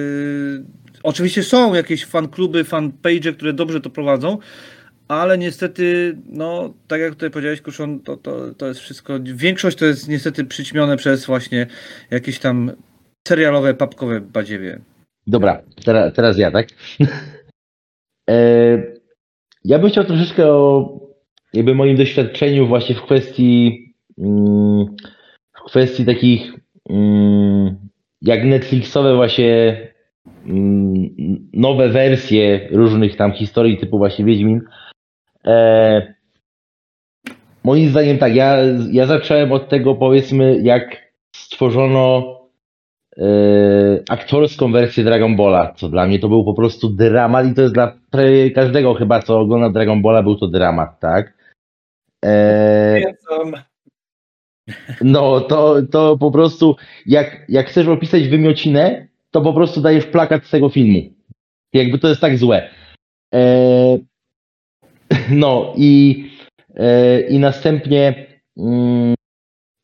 Speaker 2: oczywiście są jakieś fankluby, fanpage, które dobrze to prowadzą, ale niestety, no, tak jak tutaj powiedziałeś, Kuszon, to, to, to jest wszystko, większość to jest niestety przyćmione przez właśnie jakieś tam serialowe, papkowe badziewie.
Speaker 5: Dobra, teraz, teraz ja, tak? [LAUGHS] e, ja bym chciał troszeczkę o jakby moim doświadczeniu właśnie w kwestii mm, w kwestii takich mm, jak Netflixowe właśnie mm, nowe wersje różnych tam historii typu właśnie Wiedźmin. E, moim zdaniem tak, ja, ja zacząłem od tego powiedzmy, jak stworzono e, aktorską wersję Dragon Balla, co dla mnie to był po prostu dramat i to jest dla każdego chyba, co ogląda Dragon Balla, był to dramat, tak? E, no, to, to po prostu, jak, jak chcesz opisać wymiocinę, to po prostu dajesz plakat z tego filmu. Jakby to jest tak złe. E, no i, e, i następnie mm,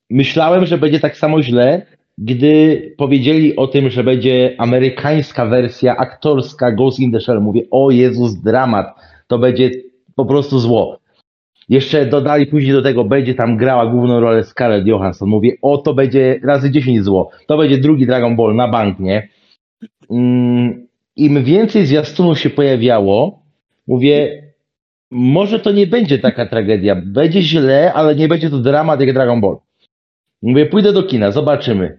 Speaker 5: myślałem, że będzie tak samo źle, gdy powiedzieli o tym, że będzie amerykańska wersja aktorska Ghost in the Shell. Mówię, o Jezus, dramat. To będzie po prostu zło. Jeszcze dodali później do tego, będzie tam grała główną rolę Scarlett Johansson. Mówię, o to będzie razy 10 zło. To będzie drugi Dragon Ball na bank, nie? Mm, Im więcej zwiastunów się pojawiało, mówię, może to nie będzie taka tragedia. Będzie źle, ale nie będzie to dramat jak Dragon Ball. Mówię, pójdę do kina, zobaczymy.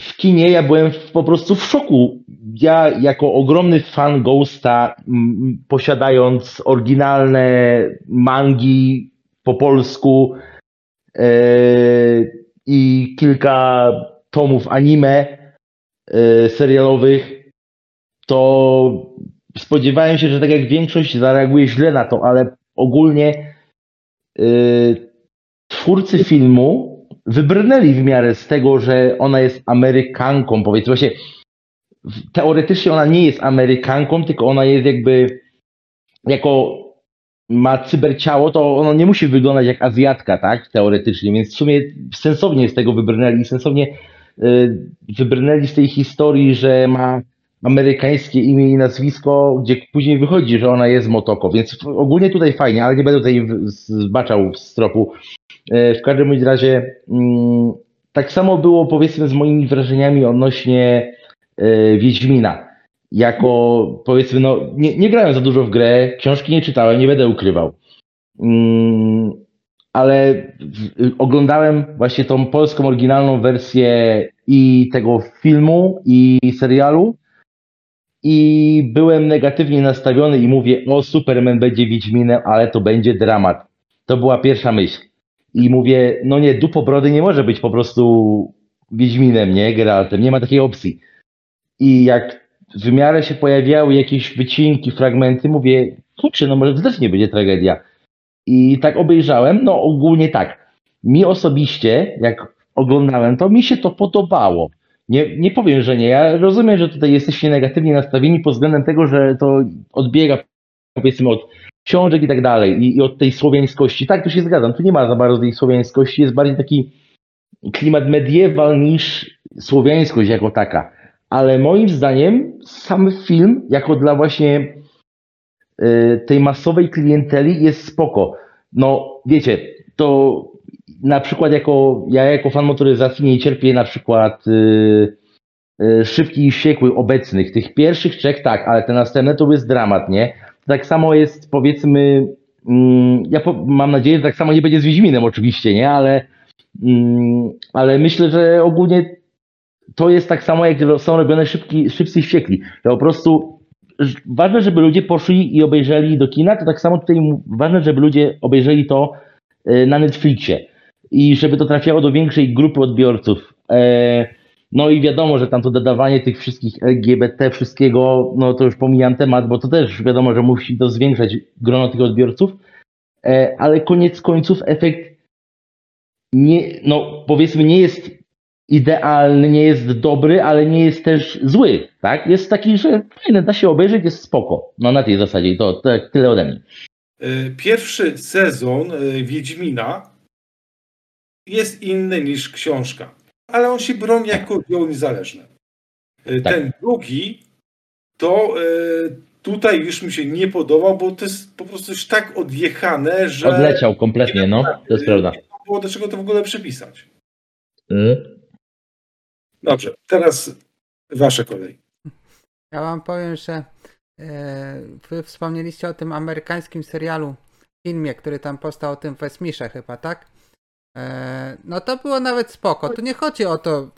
Speaker 5: W kinie ja byłem po prostu w szoku. Ja, jako ogromny fan Ghosta, m, posiadając oryginalne mangi po polsku e, i kilka tomów anime e, serialowych, to spodziewałem się, że tak jak większość zareaguje źle na to, ale ogólnie e, twórcy filmu wybrnęli w miarę z tego, że ona jest Amerykanką, powiedzmy. Właśnie, teoretycznie ona nie jest Amerykanką, tylko ona jest jakby jako ma cyberciało, to ono nie musi wyglądać jak Azjatka, tak? Teoretycznie, więc w sumie sensownie z tego wybrnęli, sensownie y, wybrnęli z tej historii, że ma amerykańskie imię i nazwisko, gdzie później wychodzi, że ona jest Motoko, więc ogólnie tutaj fajnie, ale nie będę tutaj zbaczał z tropu. E, W każdym razie mm, tak samo było powiedzmy z moimi wrażeniami odnośnie e, Wiedźmina. Jako powiedzmy, no nie, nie grałem za dużo w grę, książki nie czytałem, nie będę ukrywał. Mm, ale oglądałem właśnie tą polską oryginalną wersję i tego filmu, i serialu. I byłem negatywnie nastawiony i mówię, o Superman będzie Wiedźminem, ale to będzie dramat. To była pierwsza myśl. I mówię, no nie, dupobrody nie może być po prostu Wiedźminem, nie, Geraltem, nie ma takiej opcji. I jak w miarę się pojawiały jakieś wycinki, fragmenty, mówię, kurczę, no może też nie będzie tragedia. I tak obejrzałem, no ogólnie tak. Mi osobiście, jak oglądałem to, mi się to podobało. Nie, nie powiem, że nie. Ja rozumiem, że tutaj jesteście negatywnie nastawieni pod względem tego, że to odbiega powiedzmy od książek i tak dalej i, i od tej słowiańskości. Tak, tu się zgadzam. Tu nie ma za bardzo tej słowiańskości. Jest bardziej taki klimat mediewal niż słowiańskość jako taka. Ale moim zdaniem sam film, jako dla właśnie y, tej masowej klienteli jest spoko. No, wiecie, to na przykład jako, ja jako fan motoryzacji nie cierpię na przykład y, y, szybkich i wściekłych obecnych. Tych pierwszych trzech tak, ale te następne to jest dramat, nie? Tak samo jest powiedzmy, mm, ja po, mam nadzieję, że tak samo nie będzie z Wiedźminem oczywiście, nie? Ale, mm, ale myślę, że ogólnie to jest tak samo, jak są robione szybki, szybcy i wściekli. To po prostu ważne, żeby ludzie poszli i obejrzeli do kina, to tak samo tutaj ważne, żeby ludzie obejrzeli to na Netflixie i żeby to trafiało do większej grupy odbiorców. E, No i wiadomo, że tam to dodawanie tych wszystkich LGBT, wszystkiego, no to już pomijam temat, bo to też wiadomo, że musi to zwiększać grono tych odbiorców, E, ale koniec końców efekt nie, no powiedzmy nie jest idealny, nie jest dobry, ale nie jest też zły, tak? Jest taki, że fajny, da się obejrzeć, jest spoko. No na tej zasadzie to, to tyle ode mnie.
Speaker 8: Y, Pierwszy sezon y, Wiedźmina jest inny niż książka, ale on się broni jako dzieło niezależne. Y,
Speaker 5: Tak.
Speaker 8: Ten drugi to tutaj już mi się nie podobał, bo to jest po prostu już tak odjechane, że
Speaker 5: Odleciał kompletnie, no, to jest prawda.
Speaker 8: nie było do czego to w ogóle przypisać.
Speaker 5: Mm.
Speaker 8: Dobrze, teraz wasze kolej.
Speaker 4: Ja wam powiem, że wy wspomnieliście o tym amerykańskim serialu, filmie, który tam powstał o tym Westmirze chyba, tak? E, no to było nawet spoko. Tu nie chodzi o to,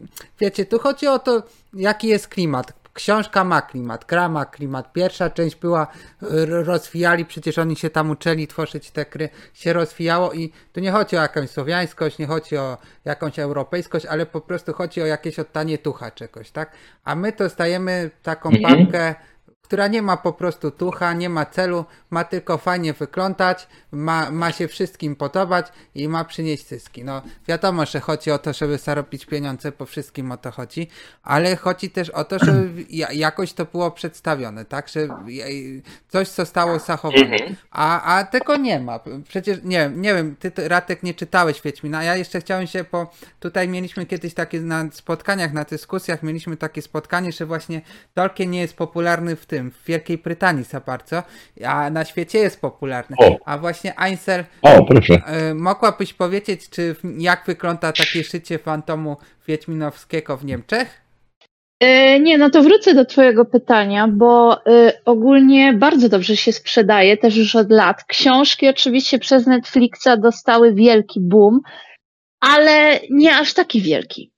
Speaker 4: wiecie, tu chodzi o to, jaki jest klimat. książka ma klimat, gra ma klimat. Pierwsza część była, rozwijali, przecież oni się tam uczeli tworzyć te gry, się rozwijało i tu nie chodzi o jakąś słowiańskość, nie chodzi o jakąś europejskość, ale po prostu chodzi o jakieś oddanie tucha czegoś, tak? A my to stajemy taką
Speaker 5: Mhm.
Speaker 4: Która nie ma po prostu tucha, nie ma celu, ma tylko fajnie wyglądać, ma, ma się wszystkim podobać i ma przynieść zyski. No wiadomo, że chodzi o to, żeby zarobić pieniądze, po wszystkim o to chodzi, ale chodzi też o to, żeby ja- jakoś to było przedstawione, tak, że coś zostało zachowane, a, a tego nie ma. Przecież nie wiem, nie wiem, ty Ratek nie czytałeś Wiedźmina, a ja jeszcze chciałem się, po tutaj mieliśmy kiedyś takie na spotkaniach, na dyskusjach, mieliśmy takie spotkanie, że właśnie Tolkien nie jest popularny w tym, w Wielkiej Brytanii za bardzo, a na świecie jest popularny.
Speaker 5: O.
Speaker 4: A właśnie Ainsel,
Speaker 5: O, proszę.
Speaker 4: y, mogłabyś powiedzieć, czy jak wygląda takie szycie fantomu Wiedźminowskiego w Niemczech?
Speaker 9: E, Nie, no to wrócę do Twojego pytania, bo e, ogólnie bardzo dobrze się sprzedaje, też już od lat. Książki oczywiście przez Netflixa dostały wielki boom, ale nie aż taki wielki.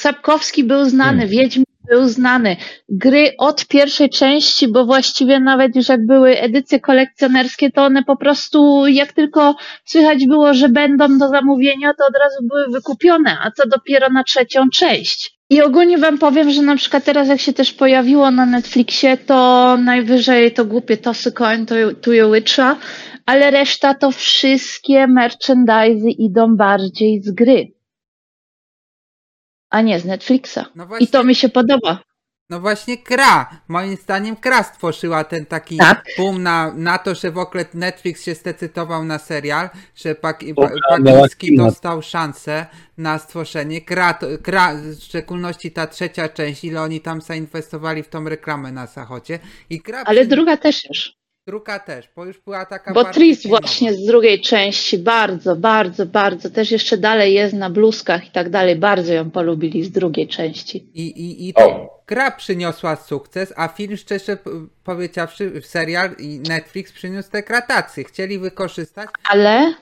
Speaker 9: Sapkowski był znany,
Speaker 5: Hmm.
Speaker 9: Wiedźmin był znany. Gry od pierwszej części, bo właściwie nawet już jak były edycje kolekcjonerskie, to one po prostu jak tylko słychać było, że będą do zamówienia, to od razu były wykupione, a co dopiero na trzecią część. I ogólnie wam powiem, że na przykład teraz jak się też pojawiło na Netflixie, to najwyżej to głupie tosy końtują Witcha, ale reszta to wszystkie merchandise idą bardziej z gry, a nie z Netflixa.
Speaker 4: No
Speaker 9: I
Speaker 4: właśnie,
Speaker 9: to mi się podoba.
Speaker 4: no właśnie Kra, moim zdaniem Kra stworzyła ten taki
Speaker 9: Tak.
Speaker 4: boom na, na to, że w ogóle Netflix się zdecydował na serial, że Pak,
Speaker 5: Dobra,
Speaker 4: Pakiński dostał szansę na stworzenie. Kra, to, Kra, w szczególności ta trzecia część, ile oni tam zainwestowali w tą reklamę na zachodzie. I Kra
Speaker 9: Ale
Speaker 4: przy-
Speaker 9: druga też już.
Speaker 4: Druga też, bo już była taka
Speaker 9: Bo Tris właśnie z drugiej części bardzo, bardzo, bardzo, też jeszcze dalej jest na bluzkach i tak dalej, bardzo ją polubili z drugiej części.
Speaker 4: I, i, i gra przyniosła sukces, a film szczerze powiedziawszy, serial i Netflix przyniósł degradację. Chcieli wykorzystać.
Speaker 9: Ale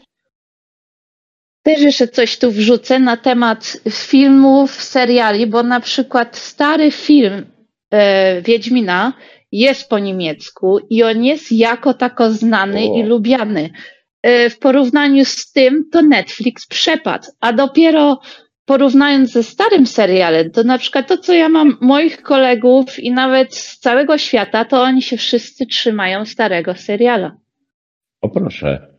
Speaker 9: też jeszcze coś tu wrzucę na temat filmów, seriali, bo na przykład stary film e, Wiedźmina jest po niemiecku i on jest jako tako znany
Speaker 3: O.
Speaker 9: i lubiany. E, w porównaniu z tym to Netflix przepadł, a dopiero porównując ze starym serialem, to na przykład to, co ja mam moich kolegów i nawet z całego świata, to oni się wszyscy trzymają starego seriala.
Speaker 5: O, proszę.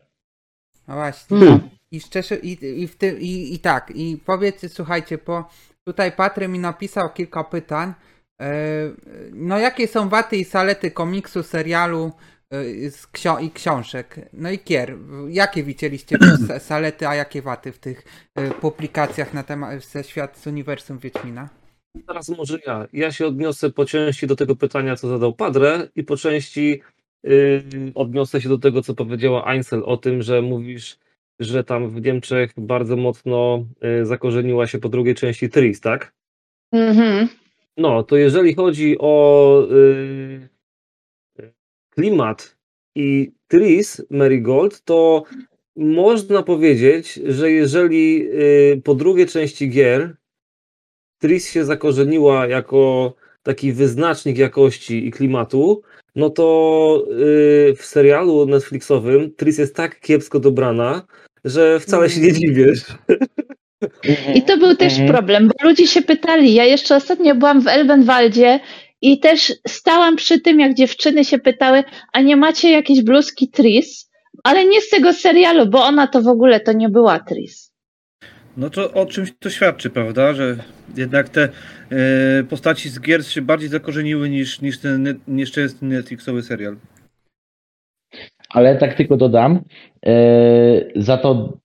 Speaker 4: No właśnie.
Speaker 9: No.
Speaker 4: I szczerze, i, i, w tym, i, i tak, i powiedzcie, słuchajcie, bo tutaj Patry mi napisał kilka pytań. E, No, jakie są waty i salety komiksu, serialu e, z ksio- i książek? No i Kier, jakie widzieliście sa- salety, a jakie waty w tych e, publikacjach na temat ze świat z uniwersum Wiedźmina?
Speaker 6: Teraz może ja. Ja się odniosę po części do tego pytania, co zadał Padre i po części yy, odniosę się do tego, co powiedziała Einsel o tym, że mówisz, że tam w Niemczech bardzo mocno yy, zakorzeniła się po drugiej części Tris, tak?
Speaker 9: Mhm.
Speaker 6: No, to jeżeli chodzi o yy, klimat i Tris Marigold, to można powiedzieć, że jeżeli yy, po drugiej części gier Tris się zakorzeniła jako taki wyznacznik jakości i klimatu, no to yy, w serialu Netflixowym Tris jest tak kiepsko dobrana, że wcale się nie dziwisz. [LAUGHS]
Speaker 9: I to był też
Speaker 5: Mhm.
Speaker 9: problem, bo ludzie się pytali. Ja jeszcze ostatnio byłam w Elbenwaldzie i też stałam przy tym, jak dziewczyny się pytały, a nie macie jakiejś bluzki Tris? Ale nie z tego serialu, bo ona to w ogóle to nie była Tris.
Speaker 2: No to o czymś to świadczy, prawda? Że jednak te e, postaci z gier się bardziej zakorzeniły niż, niż, ten, ten Netflixowy serial.
Speaker 5: Ale tak tylko dodam, e, za to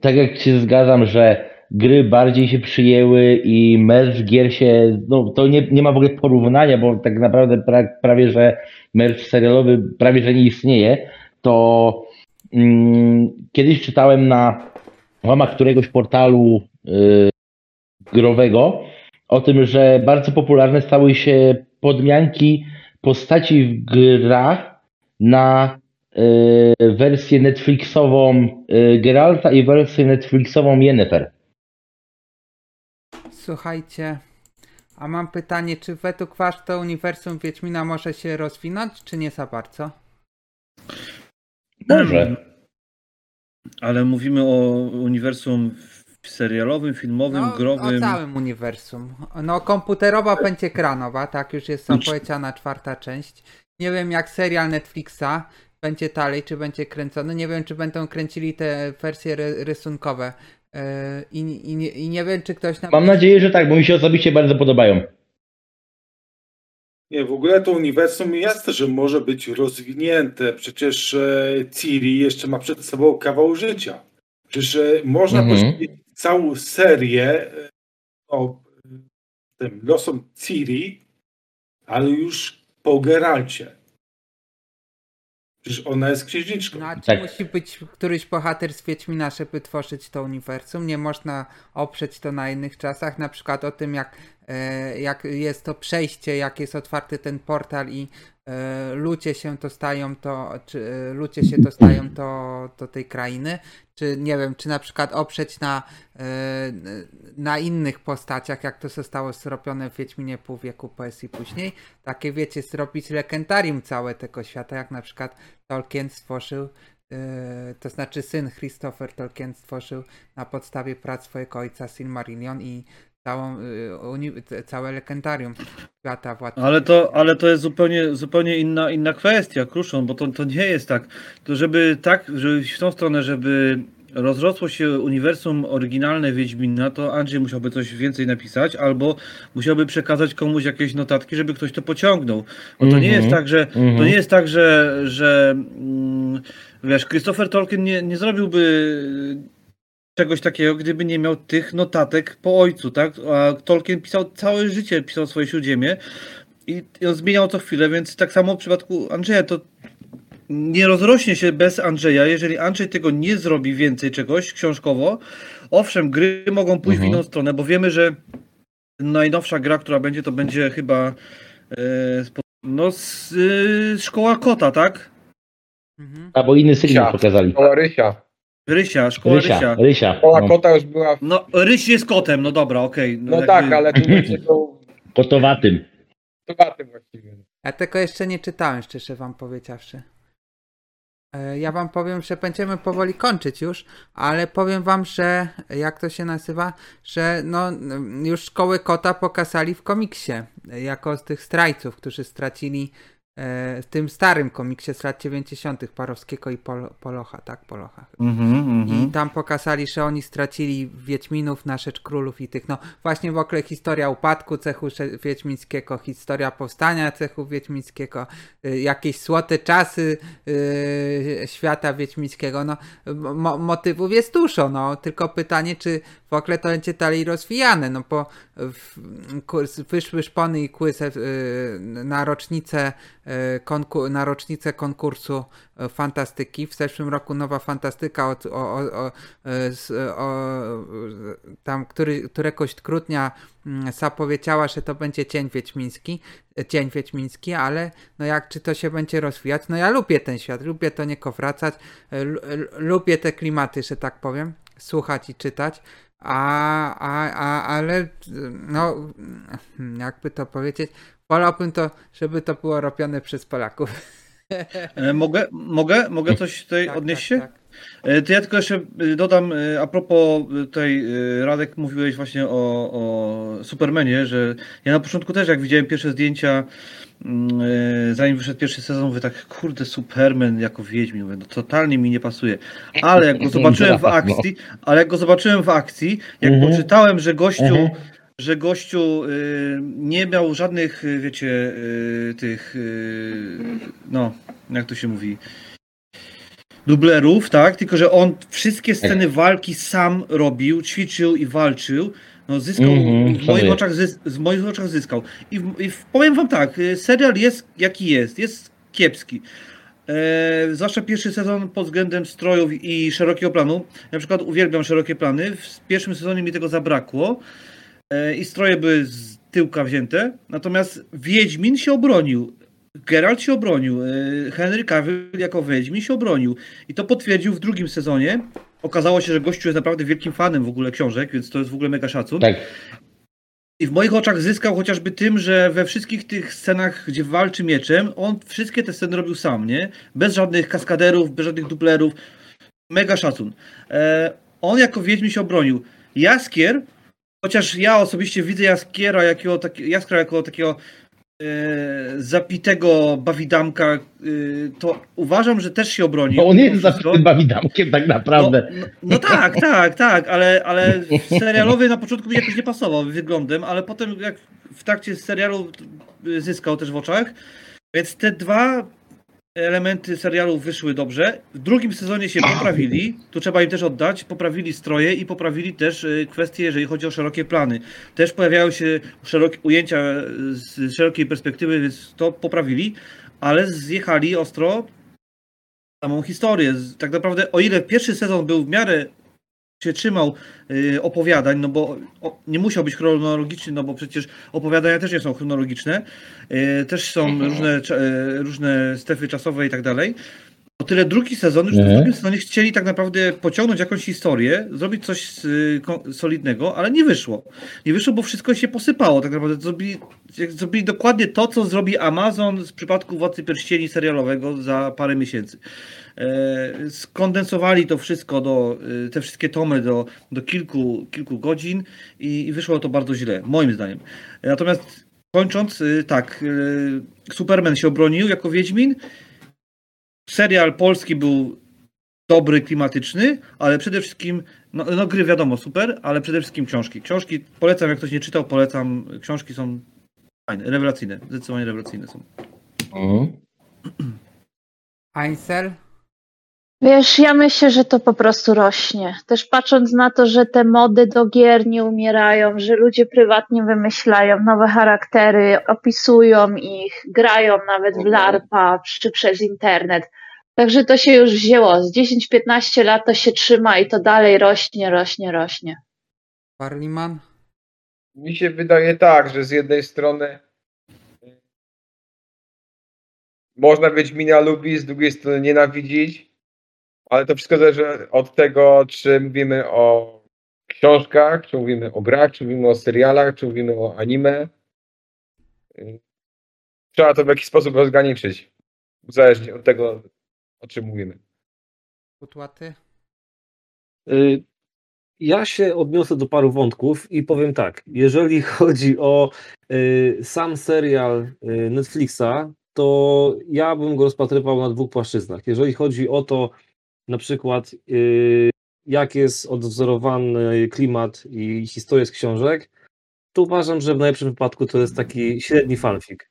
Speaker 5: tak jak się zgadzam, że gry bardziej się przyjęły i merch gier się, no to nie, nie ma w ogóle porównania, bo tak naprawdę pra, prawie, że merch serialowy prawie, że nie istnieje, to mm, kiedyś czytałem na łamach któregoś portalu y, growego o tym, że bardzo popularne stały się podmianki postaci w grach na y, wersję Netflixową y, Geralta i wersję Netflixową Yennefer.
Speaker 4: Słuchajcie, A mam pytanie, czy według was to uniwersum Wiedźmina może się rozwinąć, czy nie za bardzo?
Speaker 5: Może.
Speaker 2: Ale mówimy o uniwersum serialowym, filmowym,
Speaker 4: No,
Speaker 2: growym.
Speaker 4: o całym uniwersum. No, komputerowa będzie kranowa, tak już jest zapowiedziana czwarta część. Nie wiem, jak serial Netflixa będzie dalej, czy będzie kręcony. Nie wiem, czy będą kręcili te wersje ry- rysunkowe. Yy, I, i, nie- I nie wiem, czy ktoś nam...
Speaker 5: Mam nadzieję, że tak, bo mi się osobiście bardzo podobają.
Speaker 8: Nie, w ogóle to uniwersum jasne, że może być rozwinięte. Przecież e, Ciri jeszcze ma przed sobą kawał życia. Przecież e, można
Speaker 5: Mhm.
Speaker 8: poświęcić całą serię e, o e, tym losom Ciri, ale już po Geralcie. Przecież ona jest księżniczką.
Speaker 4: No, a czy
Speaker 5: Tak.
Speaker 4: musi być któryś bohater z Wiedźmina, żeby tworzyć to uniwersum? Nie można oprzeć to na innych czasach, na przykład o tym, jak, e, jak jest to przejście, jak jest otwarty ten portal i ludzie się dostają to, czy e, ludzie się dostają to, do tej krainy, czy nie wiem, czy na przykład oprzeć na, e, na innych postaciach, jak to zostało zrobione w Wiedźminie pół wieku PS i później. Takie wiecie, zrobić legendarium całe tego świata, jak na przykład Tolkien stworzył, to znaczy syn Christopher Tolkien stworzył na podstawie prac swojego ojca Silmarillion i całą, yy, uni- całe legendarium świata Władcy.
Speaker 2: Ale to, ale to jest zupełnie, zupełnie inna, inna kwestia, Kruszon, bo to, to nie jest tak. To żeby tak, żeby w tą stronę, żeby rozrosło się uniwersum oryginalne Wiedźmina, to Andrzej musiałby coś więcej napisać, albo musiałby przekazać komuś jakieś notatki, żeby ktoś to pociągnął. Bo to nie
Speaker 5: Mhm.
Speaker 2: jest tak, że
Speaker 5: Mhm.
Speaker 2: to nie jest tak, że, że mm, wiesz, Christopher Tolkien nie, nie zrobiłby czegoś takiego, gdyby nie miał tych notatek po ojcu, tak? A Tolkien pisał całe życie, pisał swoje śródziemie i, on zmieniał co chwilę, więc tak samo w przypadku Andrzeja to nie rozrośnie się bez Andrzeja, jeżeli Andrzej tego nie zrobi więcej czegoś książkowo. Owszem, gry mogą pójść w
Speaker 5: Mhm.
Speaker 2: inną stronę, bo wiemy, że najnowsza gra, która będzie, to będzie chyba e, no, z, y, Szkoła Kota, tak?
Speaker 4: Mhm.
Speaker 5: Albo inny sygnał pokazali.
Speaker 3: Szkoła Rysia.
Speaker 2: Rysia, Szkoła Rysia.
Speaker 5: Rysia, Rysia.
Speaker 3: Szkoła
Speaker 5: No,
Speaker 3: kota już była. w-
Speaker 2: No, Ryś jest kotem, no dobra, okej.
Speaker 3: No
Speaker 2: jakby-
Speaker 3: tak, ale tu będzie to
Speaker 5: kotowatym.
Speaker 3: towatem właściwie.
Speaker 4: Ja tego jeszcze nie czytałem, szczerze wam powiedziawszy. E, Ja wam powiem, że będziemy powoli kończyć już, ale powiem wam, że jak to się nazywa, że no mm, już szkoły kota pokazali w komiksie, e, jako z tych strajców, którzy stracili w tym starym komiksie z lat 90. Parowskiego i Pol- Polocha, tak? Polocha.
Speaker 2: Mhm, mhm.
Speaker 4: I tam pokazali, że oni stracili Wiedźminów na rzecz królów i tych, no właśnie w ogóle historia upadku cechu wiedźmińskiego, historia powstania cechu wiedźmińskiego, y, jakieś złote czasy y, świata wiedźmińskiego, no mo- motywów jest dużo, no tylko pytanie, czy w ogóle to będzie dalej rozwijane, no bo wyszły szpony i kłysy y, na rocznicę y, konku- na rocznicę konkursu y, fantastyki. W zeszłym roku nowa fantastyka od, o, o, o, tam który, któregoś grudnia mm, zapowiedziała, że to będzie Cień Wiedźmiński, Cień Wiedźmiński, ale no jak czy to się będzie rozwijać? No ja lubię ten świat, lubię do niego wracać, lu- lu- lubię te klimaty, że tak powiem, słuchać i czytać. A, a, a, ale no, jakby to powiedzieć, wolałbym to, żeby to było robione przez Polaków.
Speaker 2: E, Mogę, mogę, mogę coś tutaj
Speaker 4: Tak,
Speaker 2: odnieść
Speaker 4: tak,
Speaker 2: się?
Speaker 4: tak.
Speaker 2: E, To ja tylko jeszcze e, dodam, a propos tutaj, Radek, mówiłeś właśnie o, o Supermanie, że ja na początku też, jak widziałem pierwsze zdjęcia, zanim wyszedł pierwszy sezon, mówię tak, kurde, Superman jako Wiedźmin, mówię, no totalnie mi nie pasuje. Ale jak go zobaczyłem w akcji, ale jak go zobaczyłem w akcji, jak
Speaker 5: Mhm.
Speaker 2: poczytałem, że gościu,
Speaker 5: Mhm.
Speaker 2: że gościu y, nie miał żadnych, y, wiecie, y, tych, no, jak to się mówi, dublerów, tak? Tylko, że on wszystkie sceny walki sam robił, ćwiczył i walczył. No zyskał,
Speaker 5: Mhm,
Speaker 2: w, moich oczach zys- w moich oczach zyskał. I, w, I w, powiem wam tak, y, serial jest jaki jest, jest kiepski. E, zwłaszcza pierwszy sezon pod względem strojów i szerokiego planu. Na przykład uwielbiam szerokie plany. W pierwszym sezonie mi tego zabrakło. E, I stroje były z tyłka wzięte. Natomiast Wiedźmin się obronił. Geralt się obronił. e, Henry Cavill jako Wiedźmin się obronił. I to potwierdził w drugim sezonie. Okazało się, że gościu jest naprawdę wielkim fanem w ogóle książek, więc to jest w ogóle mega szacun.
Speaker 5: Tak.
Speaker 2: I w moich oczach zyskał chociażby tym, że we wszystkich tych scenach, gdzie walczy mieczem, on wszystkie te sceny robił sam, nie? Bez żadnych kaskaderów, bez żadnych dublerów. Mega szacun. E, on jako Wiedźmin się obronił. Jaskier, chociaż ja osobiście widzę Jaskiera jakiego, taki, Jaskra jako takiego zapitego bawidamka, e, to uważam, że też się obronił.
Speaker 5: Bo on
Speaker 2: mimo
Speaker 5: jest zawsze bawidamkiem tak naprawdę.
Speaker 2: No, no, no tak, tak, tak, ale, ale serialowy na początku mi jakoś nie pasował wyglądem, ale potem jak w trakcie serialu zyskał też w oczach. Więc te dwa elementy serialu wyszły dobrze. W drugim sezonie się poprawili, tu trzeba im też oddać, poprawili stroje i poprawili też y, kwestie, jeżeli chodzi o szerokie plany. Też pojawiają się szerokie ujęcia z szerokiej perspektywy, więc to poprawili, ale zjechali ostro samą historię. Tak naprawdę, o ile pierwszy sezon był w miarę się trzymał y, opowiadań, no bo nie musiał być chronologiczny, no bo przecież opowiadania też nie są chronologiczne, y, też są różne, cza- y, różne strefy czasowe i tak dalej. O tyle drugi sezon, już w
Speaker 5: Mhm.
Speaker 2: drugim sezonie chcieli tak naprawdę pociągnąć jakąś historię, zrobić coś y, solidnego, ale nie wyszło. Nie wyszło, bo wszystko się posypało. Tak naprawdę zrobili, zrobili dokładnie to, co zrobi Amazon w przypadku Władcy Pierścieni serialowego za parę miesięcy. E, skondensowali to wszystko, do, e, te wszystkie tomy do, do kilku, kilku godzin i, i wyszło to bardzo źle, moim zdaniem. Natomiast kończąc, e, tak, Superman się obronił jako Wiedźmin. Serial polski był dobry, klimatyczny, ale przede wszystkim, no, no gry wiadomo, super, ale przede wszystkim książki. Książki polecam, jak ktoś nie czytał, polecam. Książki są fajne, rewelacyjne, zdecydowanie rewelacyjne są.
Speaker 5: Mhm.
Speaker 9: Wiesz, ja myślę, że to po prostu rośnie. Też patrząc na to, że te mody do gier nie umierają, że ludzie prywatnie wymyślają nowe charaktery, opisują ich, grają nawet w LARPa czy przez internet. Także to się już wzięło. Z 10-15 lat to się trzyma i to dalej rośnie, rośnie, rośnie.
Speaker 4: Barliman?
Speaker 3: Mi się wydaje tak, że z jednej strony y, można Wiedźmina lubić, z drugiej strony nienawidzić, ale to wszystko zależy od tego, czy mówimy o książkach, czy mówimy o grach, czy mówimy o serialach, czy mówimy o anime. Y, Trzeba to w jakiś sposób rozgraniczyć, zależnie od tego, o czym mówimy.
Speaker 4: Kutłaty?
Speaker 6: Y, Ja się odniosę do paru wątków i powiem tak. Jeżeli [LAUGHS] chodzi o y, sam serial y, Netflixa, to ja bym go rozpatrywał na dwóch płaszczyznach. Jeżeli chodzi o to, na przykład, jak jest odwzorowany klimat i historia z książek, to uważam, że w najlepszym wypadku to jest taki średni fanfic.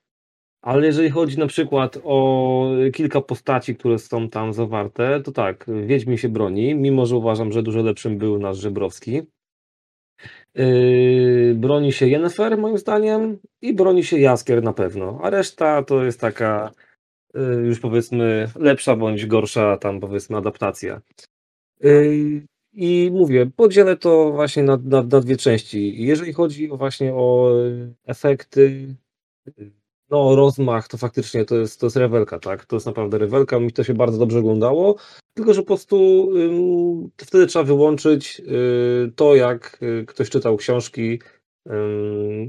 Speaker 6: Ale jeżeli chodzi na przykład o kilka postaci, które są tam zawarte, to tak, Wiedźmin się broni, mimo że uważam, że dużo lepszym był nasz Żebrowski. Yy, broni się Yennefer moim zdaniem i broni się Jaskier na pewno, a reszta to jest taka yy, już powiedzmy lepsza bądź gorsza tam powiedzmy adaptacja. Yy, I mówię, podzielę to właśnie na, na, na dwie części. Jeżeli chodzi właśnie o efekty, no rozmach, to faktycznie to jest, to jest rewelka, tak? To jest naprawdę rewelka, mi to się bardzo dobrze oglądało, tylko że po prostu ym, wtedy trzeba wyłączyć y, to, jak y, ktoś czytał książki,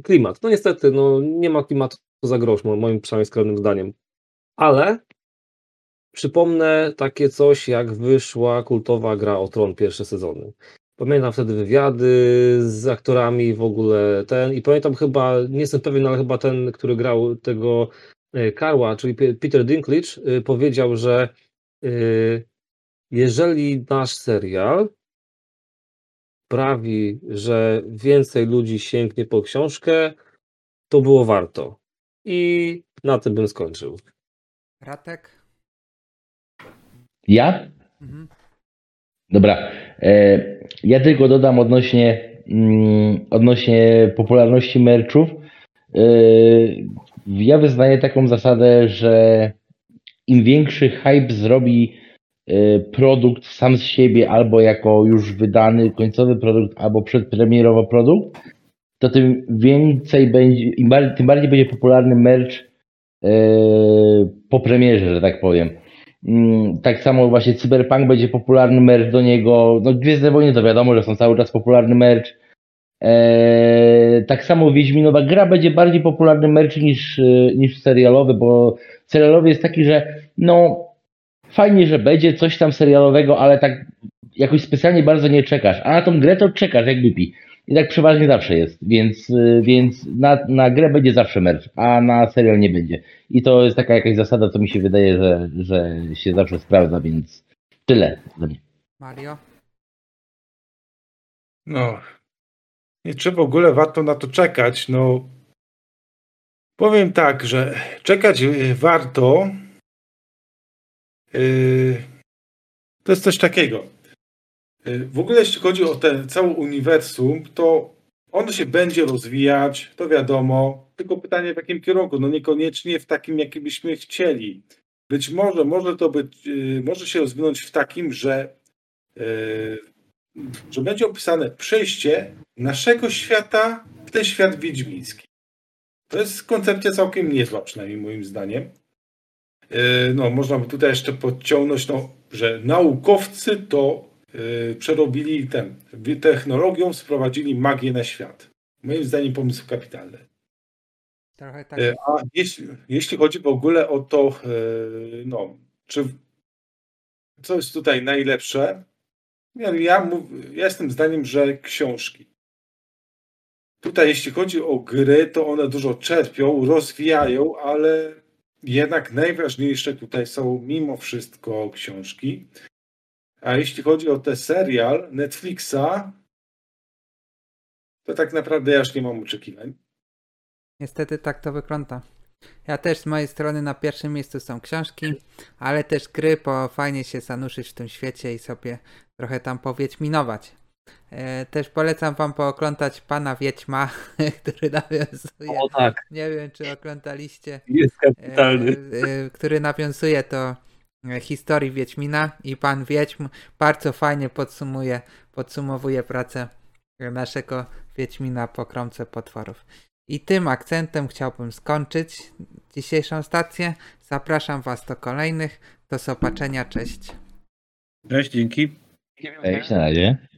Speaker 6: klimat. No niestety, no nie ma klimatu za grosz, mo- moim przynajmniej skromnym zdaniem. Ale przypomnę takie coś, jak wyszła kultowa gra o Tron pierwsze sezony. Pamiętam wtedy wywiady z aktorami w ogóle ten i pamiętam chyba, nie jestem pewien, ale chyba ten, który grał tego e, Karła, czyli Pe- Peter Dinklage, e, powiedział, że e, jeżeli nasz serial sprawi, że więcej ludzi sięgnie po książkę, to było warto. I na tym bym skończył.
Speaker 4: Ratek?
Speaker 5: Ja?
Speaker 4: Mhm.
Speaker 5: Dobra. E, ja tylko dodam odnośnie, mm, odnośnie popularności merchów. E, ja wyznaję taką zasadę, że im większy hype zrobi e, produkt sam z siebie, albo jako już wydany końcowy produkt, albo przedpremierowo produkt, to tym więcej będzie, tym bardziej będzie popularny merch po premierze, że tak powiem. Mm, Tak samo właśnie Cyberpunk będzie popularny merch do niego. No Gwiezdne Wojny to wiadomo, że są cały czas popularny merch. E, tak samo Wiedźminowa gra będzie bardziej popularny merch niż, e, niż serialowy, bo serialowy jest taki, że no fajnie, że będzie coś tam serialowego, ale tak jakoś specjalnie bardzo nie czekasz. A na tą grę to czekasz jak głupi. I tak przeważnie zawsze jest, więc, e, więc na, na grę będzie zawsze merch, a na serial nie będzie. I to jest taka jakaś zasada, co mi się wydaje, że, że się zawsze sprawdza, więc tyle ode mnie.
Speaker 4: Mario?
Speaker 8: No. Nie czy w ogóle warto na to czekać? No. Powiem tak, że czekać y, warto. Yy, to jest coś takiego. Yy, w ogóle jeśli chodzi o ten cały uniwersum, to ono się będzie rozwijać, to wiadomo. Tylko pytanie w jakim kierunku? No niekoniecznie w takim, jakim byśmy chcieli. Być może może to być, yy, może się rozwinąć w takim, że yy, że będzie opisane przejście naszego świata w ten świat wiedźmiński. To jest koncepcja całkiem niezła, przynajmniej moim zdaniem. No, można by tutaj jeszcze podciągnąć, no, że naukowcy to przerobili ten, technologią sprowadzili magię na świat. Moim zdaniem pomysł kapitalny.
Speaker 4: Trochę tak.
Speaker 8: Yy, A jeśli, jeśli chodzi w ogóle o to, yy, no, czy co jest tutaj najlepsze, ja, ja, mów, ja jestem zdaniem, że książki. Tutaj, jeśli chodzi o gry, to one dużo czerpią, rozwijają, ale jednak najważniejsze tutaj są mimo wszystko książki. A jeśli chodzi o ten serial Netflixa, to tak naprawdę ja już nie mam oczekiwań.
Speaker 4: Niestety tak to wygląda. Ja też z mojej strony na pierwszym miejscu są książki, ale też gry, bo fajnie się zanurzyć w tym świecie i sobie trochę tam powiedźminować. E, też polecam wam pooglądać Pana Wiedźma, [LAUGHS] który nawiązuje,
Speaker 6: O tak,
Speaker 4: nie wiem czy oglądaliście,
Speaker 6: jest kapitalny.
Speaker 4: e, e, który nawiązuje do e, historii Wiedźmina i Pan Wiedźm bardzo fajnie podsumuje, podsumowuje pracę naszego Wiedźmina po kromce potworów. I tym akcentem chciałbym skończyć dzisiejszą stację. Zapraszam Was do kolejnych. Do zobaczenia. Cześć.
Speaker 2: Cześć, dzięki.
Speaker 5: Cześć, na razie.